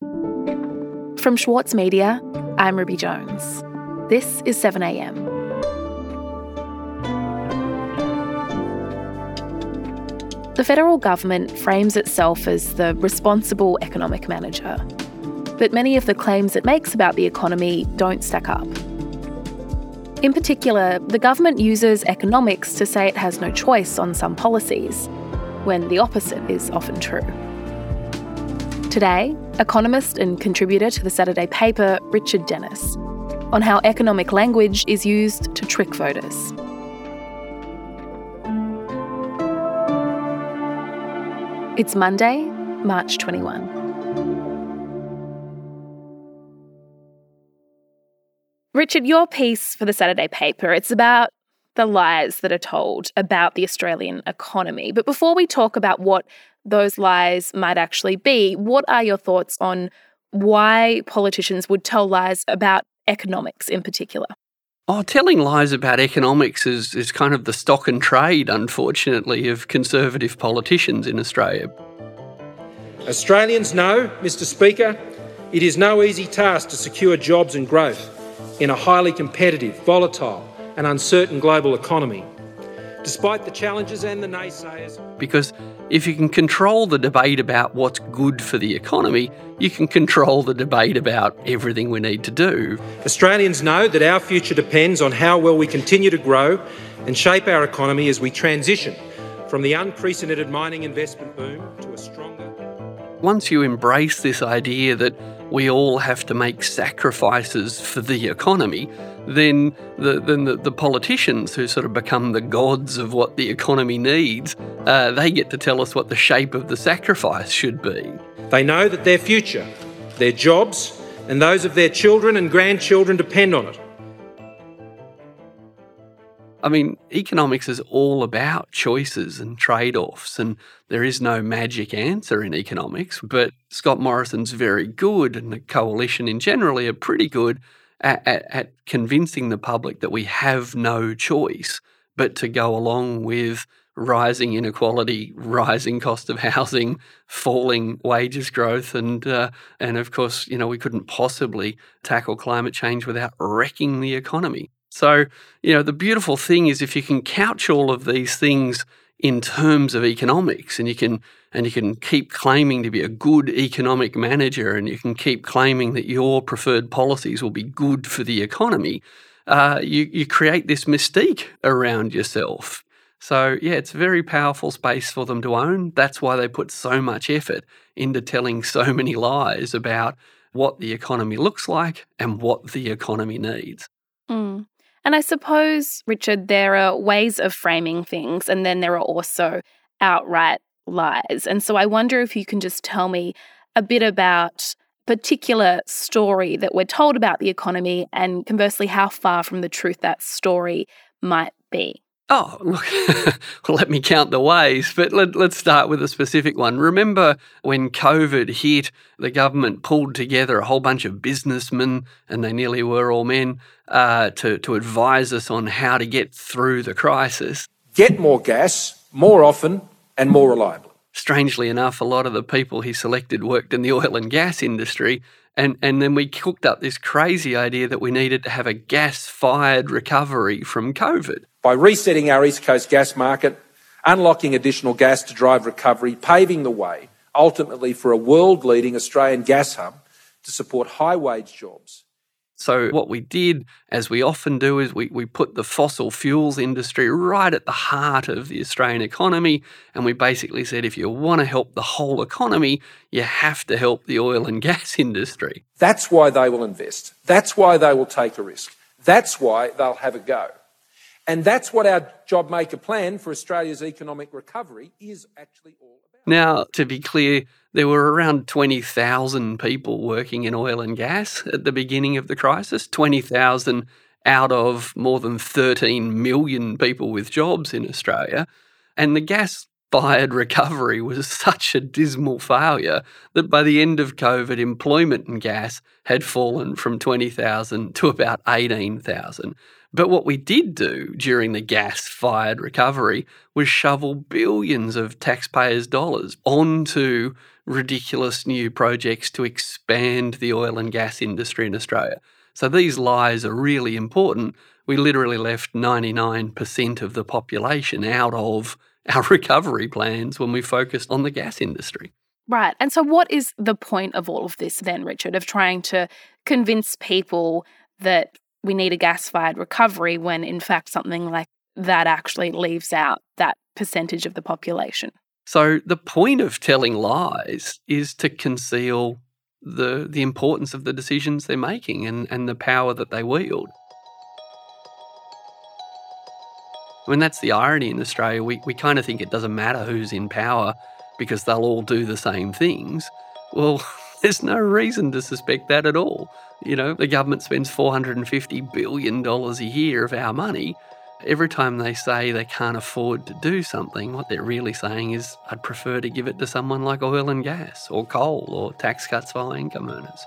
From Schwartz Media, I'm Ruby Jones. This is 7am. The federal government frames itself as the responsible economic manager. But many of the claims it makes about the economy don't stack up. In particular, the government uses economics to say it has no choice on some policies, when the opposite is often true. Today, economist and contributor to the Saturday paper, Richard Denniss, on how economic language is used to trick voters. It's Monday, March 21. Richard, your piece for the Saturday paper, it's about the lies that are told about the Australian economy. But before we talk about what those lies might actually be, what are your thoughts on why politicians would tell lies about economics in particular? Oh, telling lies about economics is, is kind of the stock and trade, unfortunately, of conservative politicians in Australia. Australians know, Mr. Speaker, it is no easy task to secure jobs and growth in a highly competitive, volatile, and uncertain global economy. Despite the challenges and the naysayers. Because if you can control the debate about what's good for the economy, you can control the debate about everything we need to do. Australians know that our future depends on how well we continue to grow and shape our economy as we transition from the unprecedented mining investment boom to a stronger. Once you embrace this idea that we all have to make sacrifices for the economy, then the, then the, the politicians who sort of become the gods of what the economy needs, uh, they get to tell us what the shape of the sacrifice should be. They know that their future, their jobs, and those of their children and grandchildren depend on it. I mean, economics is all about choices and trade offs, and there is no magic answer in economics. But Scott Morrison's very good, and the coalition in generally are pretty good at, at, at convincing the public that we have no choice but to go along with rising inequality, rising cost of housing, falling wages growth, and uh, and of course, you know, we couldn't possibly tackle climate change without wrecking the economy. So, you know, the beautiful thing is if you can couch all of these things in terms of economics and you can and you can keep claiming to be a good economic manager and you can keep claiming that your preferred policies will be good for the economy, uh, you, you create this mystique around yourself. So, yeah, it's a very powerful space for them to own. That's why they put so much effort into telling so many lies about what the economy looks like and what the economy needs. Mm. And I suppose, Richard, there are ways of framing things, and then there are also outright lies. And so I wonder if you can just tell me a bit about particular story that we're told about the economy and conversely how far from the truth that story might be. Oh, look, well, let me count the ways, but let, us start with a specific one. Remember when COVID hit, the government pulled together a whole bunch of businessmen, and they nearly were all men, uh, to, to advise us on how to get through the crisis. Get more gas, more often, and more reliably. Strangely enough, a lot of the people he selected worked in the oil and gas industry, and, and then we cooked up this crazy idea that we needed to have a gas fired recovery from COVID. By resetting our East Coast gas market, unlocking additional gas to drive recovery, paving the way ultimately for a world leading Australian gas hub to support high wage jobs so, what we did, as we often do, is we, we put the fossil fuels industry right at the heart of the Australian economy. And we basically said if you want to help the whole economy, you have to help the oil and gas industry. That's why they will invest. That's why they will take a risk. That's why they'll have a go. And that's what our JobMaker plan for Australia's economic recovery is actually all about. Now, to be clear, there were around 20,000 people working in oil and gas at the beginning of the crisis, 20,000 out of more than 13 million people with jobs in Australia. And the gas fired recovery was such a dismal failure that by the end of COVID, employment in gas had fallen from 20,000 to about 18,000. But what we did do during the gas fired recovery was shovel billions of taxpayers' dollars onto ridiculous new projects to expand the oil and gas industry in Australia. So these lies are really important. We literally left 99% of the population out of our recovery plans when we focused on the gas industry. Right. And so, what is the point of all of this then, Richard, of trying to convince people that we need a gas fired recovery when, in fact, something like that actually leaves out that percentage of the population? So, the point of telling lies is to conceal the, the importance of the decisions they're making and, and the power that they wield. I mean, that's the irony in Australia. We, we kind of think it doesn't matter who's in power because they'll all do the same things. Well, there's no reason to suspect that at all. You know, the government spends $450 billion a year of our money. Every time they say they can't afford to do something, what they're really saying is, I'd prefer to give it to someone like oil and gas, or coal, or tax cuts for high income earners.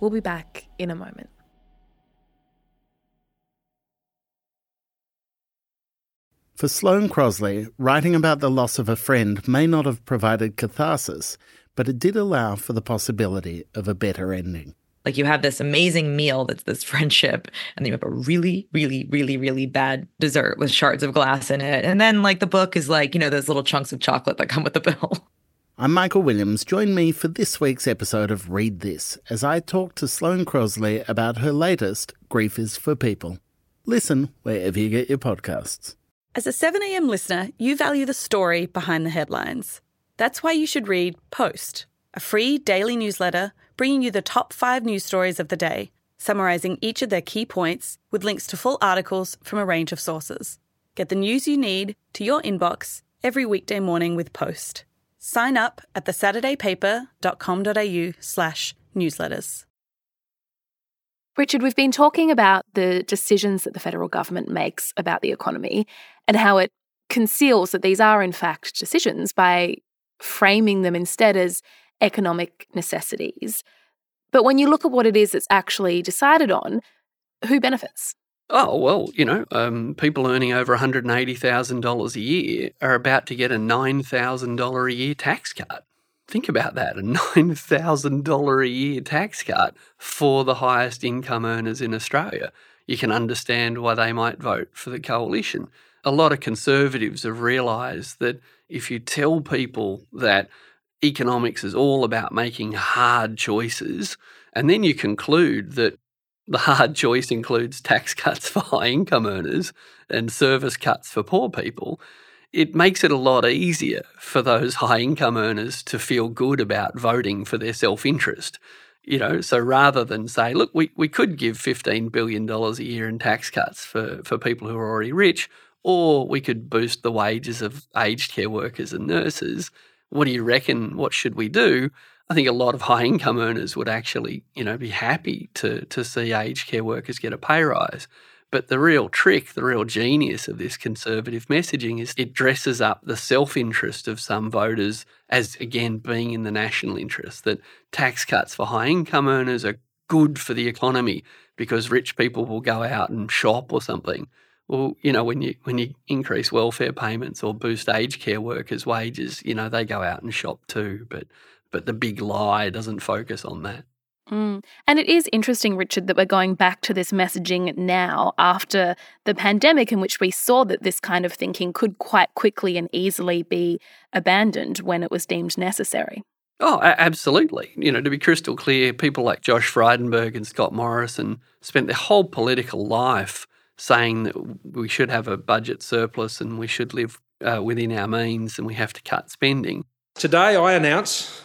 We'll be back in a moment. For Sloane Crosley, writing about the loss of a friend may not have provided catharsis, but it did allow for the possibility of a better ending. Like you have this amazing meal that's this friendship, and then you have a really, really, really, really bad dessert with shards of glass in it. And then, like, the book is like, you know, those little chunks of chocolate that come with the bill. I'm Michael Williams. Join me for this week's episode of Read This as I talk to Sloane Crosley about her latest, Grief is for People. Listen wherever you get your podcasts. As a 7am listener, you value the story behind the headlines. That's why you should read Post, a free daily newsletter bringing you the top five news stories of the day, summarising each of their key points with links to full articles from a range of sources. Get the news you need to your inbox every weekday morning with Post. Sign up at thesaturdaypaper.com.au slash newsletters. Richard, we've been talking about the decisions that the federal government makes about the economy and how it conceals that these are, in fact, decisions by framing them instead as economic necessities. But when you look at what it is that's actually decided on, who benefits? Oh, well, you know, um, people earning over $180,000 a year are about to get a $9,000 a year tax cut. Think about that a $9,000 a year tax cut for the highest income earners in Australia. You can understand why they might vote for the coalition. A lot of conservatives have realised that if you tell people that economics is all about making hard choices, and then you conclude that the hard choice includes tax cuts for high income earners and service cuts for poor people, it makes it a lot easier for those high income earners to feel good about voting for their self interest. You know, so rather than say, look, we, we could give $15 billion a year in tax cuts for, for people who are already rich, or we could boost the wages of aged care workers and nurses. What do you reckon? What should we do? I think a lot of high income earners would actually, you know, be happy to to see aged care workers get a pay rise. But the real trick, the real genius of this conservative messaging is it dresses up the self interest of some voters as, again, being in the national interest, that tax cuts for high income earners are good for the economy because rich people will go out and shop or something. Well, you know, when you when you increase welfare payments or boost aged care workers' wages, you know, they go out and shop too. But but the big lie doesn't focus on that. Mm. And it is interesting, Richard, that we're going back to this messaging now after the pandemic, in which we saw that this kind of thinking could quite quickly and easily be abandoned when it was deemed necessary. Oh, absolutely. You know, to be crystal clear, people like Josh Frydenberg and Scott Morrison spent their whole political life saying that we should have a budget surplus and we should live uh, within our means and we have to cut spending. Today, I announce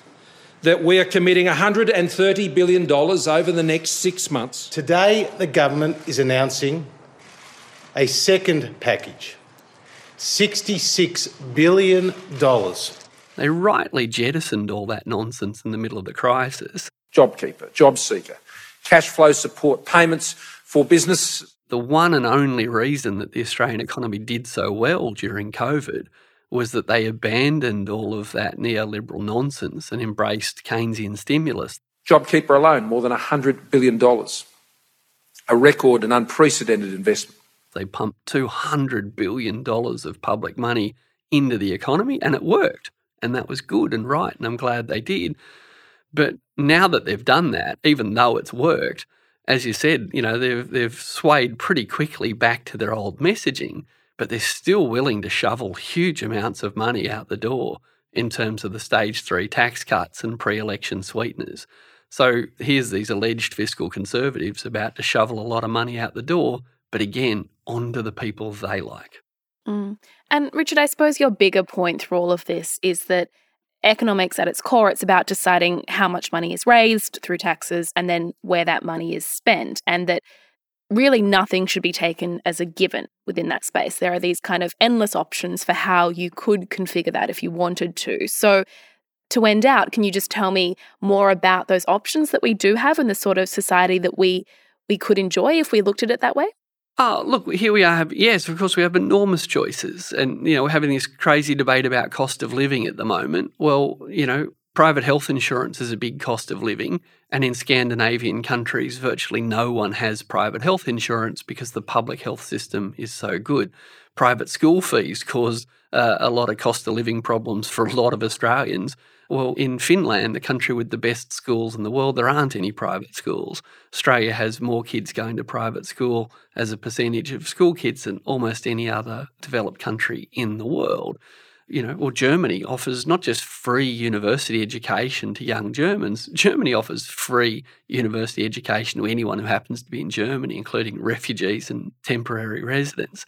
that we are committing $130 billion over the next six months. Today, the government is announcing a second package $66 billion. They rightly jettisoned all that nonsense in the middle of the crisis. JobKeeper, JobSeeker, cash flow support payments for business. The one and only reason that the Australian economy did so well during COVID was that they abandoned all of that neoliberal nonsense and embraced Keynesian stimulus. JobKeeper alone, more than $100 billion, a record and unprecedented investment. They pumped $200 billion of public money into the economy, and it worked. And that was good and right. And I'm glad they did. But now that they've done that, even though it's worked, as you said, you know, they've they've swayed pretty quickly back to their old messaging, but they're still willing to shovel huge amounts of money out the door in terms of the stage three tax cuts and pre-election sweeteners. So here's these alleged fiscal conservatives about to shovel a lot of money out the door, but again, onto the people they like. Mm. And Richard, I suppose your bigger point through all of this is that economics at its core, it's about deciding how much money is raised through taxes and then where that money is spent. And that really nothing should be taken as a given within that space. There are these kind of endless options for how you could configure that if you wanted to. So, to end out, can you just tell me more about those options that we do have and the sort of society that we we could enjoy if we looked at it that way? Oh, look, here we are. Yes, of course, we have enormous choices. And, you know, we're having this crazy debate about cost of living at the moment. Well, you know, private health insurance is a big cost of living. And in Scandinavian countries, virtually no one has private health insurance because the public health system is so good. Private school fees cause uh, a lot of cost of living problems for a lot of Australians. Well, in Finland, the country with the best schools in the world, there aren't any private schools. Australia has more kids going to private school as a percentage of school kids than almost any other developed country in the world. You know, well, Germany offers not just free university education to young Germans, Germany offers free university education to anyone who happens to be in Germany, including refugees and temporary residents.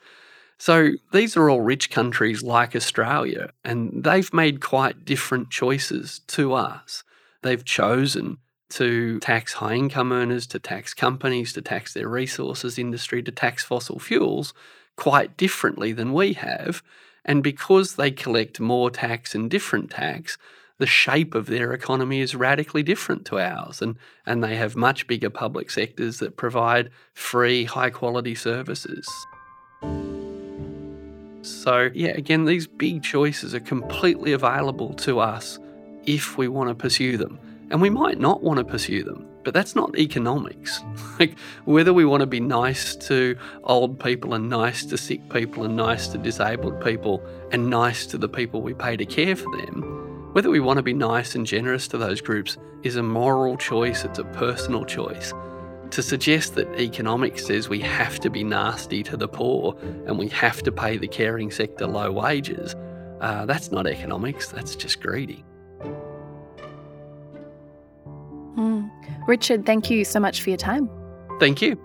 So these are all rich countries like Australia, and they've made quite different choices to us. They've chosen to tax high income earners, to tax companies, to tax their resources industry, to tax fossil fuels quite differently than we have. And because they collect more tax and different tax, the shape of their economy is radically different to ours. And, and they have much bigger public sectors that provide free, high quality services. So, yeah, again, these big choices are completely available to us if we want to pursue them. And we might not want to pursue them, but that's not economics. like, whether we want to be nice to old people and nice to sick people and nice to disabled people and nice to the people we pay to care for them, whether we want to be nice and generous to those groups is a moral choice, it's a personal choice. To suggest that economics says we have to be nasty to the poor and we have to pay the caring sector low wages, uh, that's not economics, that's just greedy. Mm. Richard, thank you so much for your time. Thank you.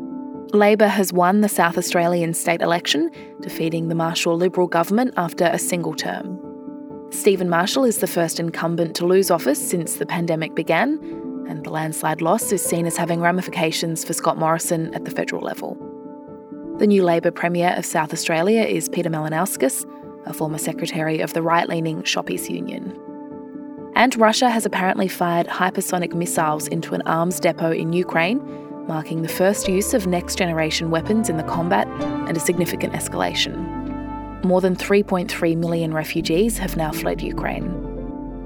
Labor has won the South Australian state election, defeating the Marshall Liberal government after a single term. Stephen Marshall is the first incumbent to lose office since the pandemic began, and the landslide loss is seen as having ramifications for Scott Morrison at the federal level. The new Labor Premier of South Australia is Peter Malinauskas, a former secretary of the right leaning Shoppies Union. And Russia has apparently fired hypersonic missiles into an arms depot in Ukraine marking the first use of next generation weapons in the combat and a significant escalation. More than 3.3 million refugees have now fled Ukraine.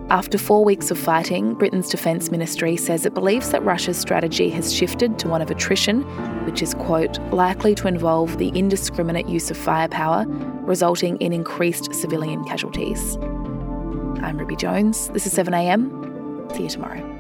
After four weeks of fighting, Britain's Defence Ministry says it believes that Russia's strategy has shifted to one of attrition, which is, quote, likely to involve the indiscriminate use of firepower, resulting in increased civilian casualties. I'm Ruby Jones. This is 7am. See you tomorrow.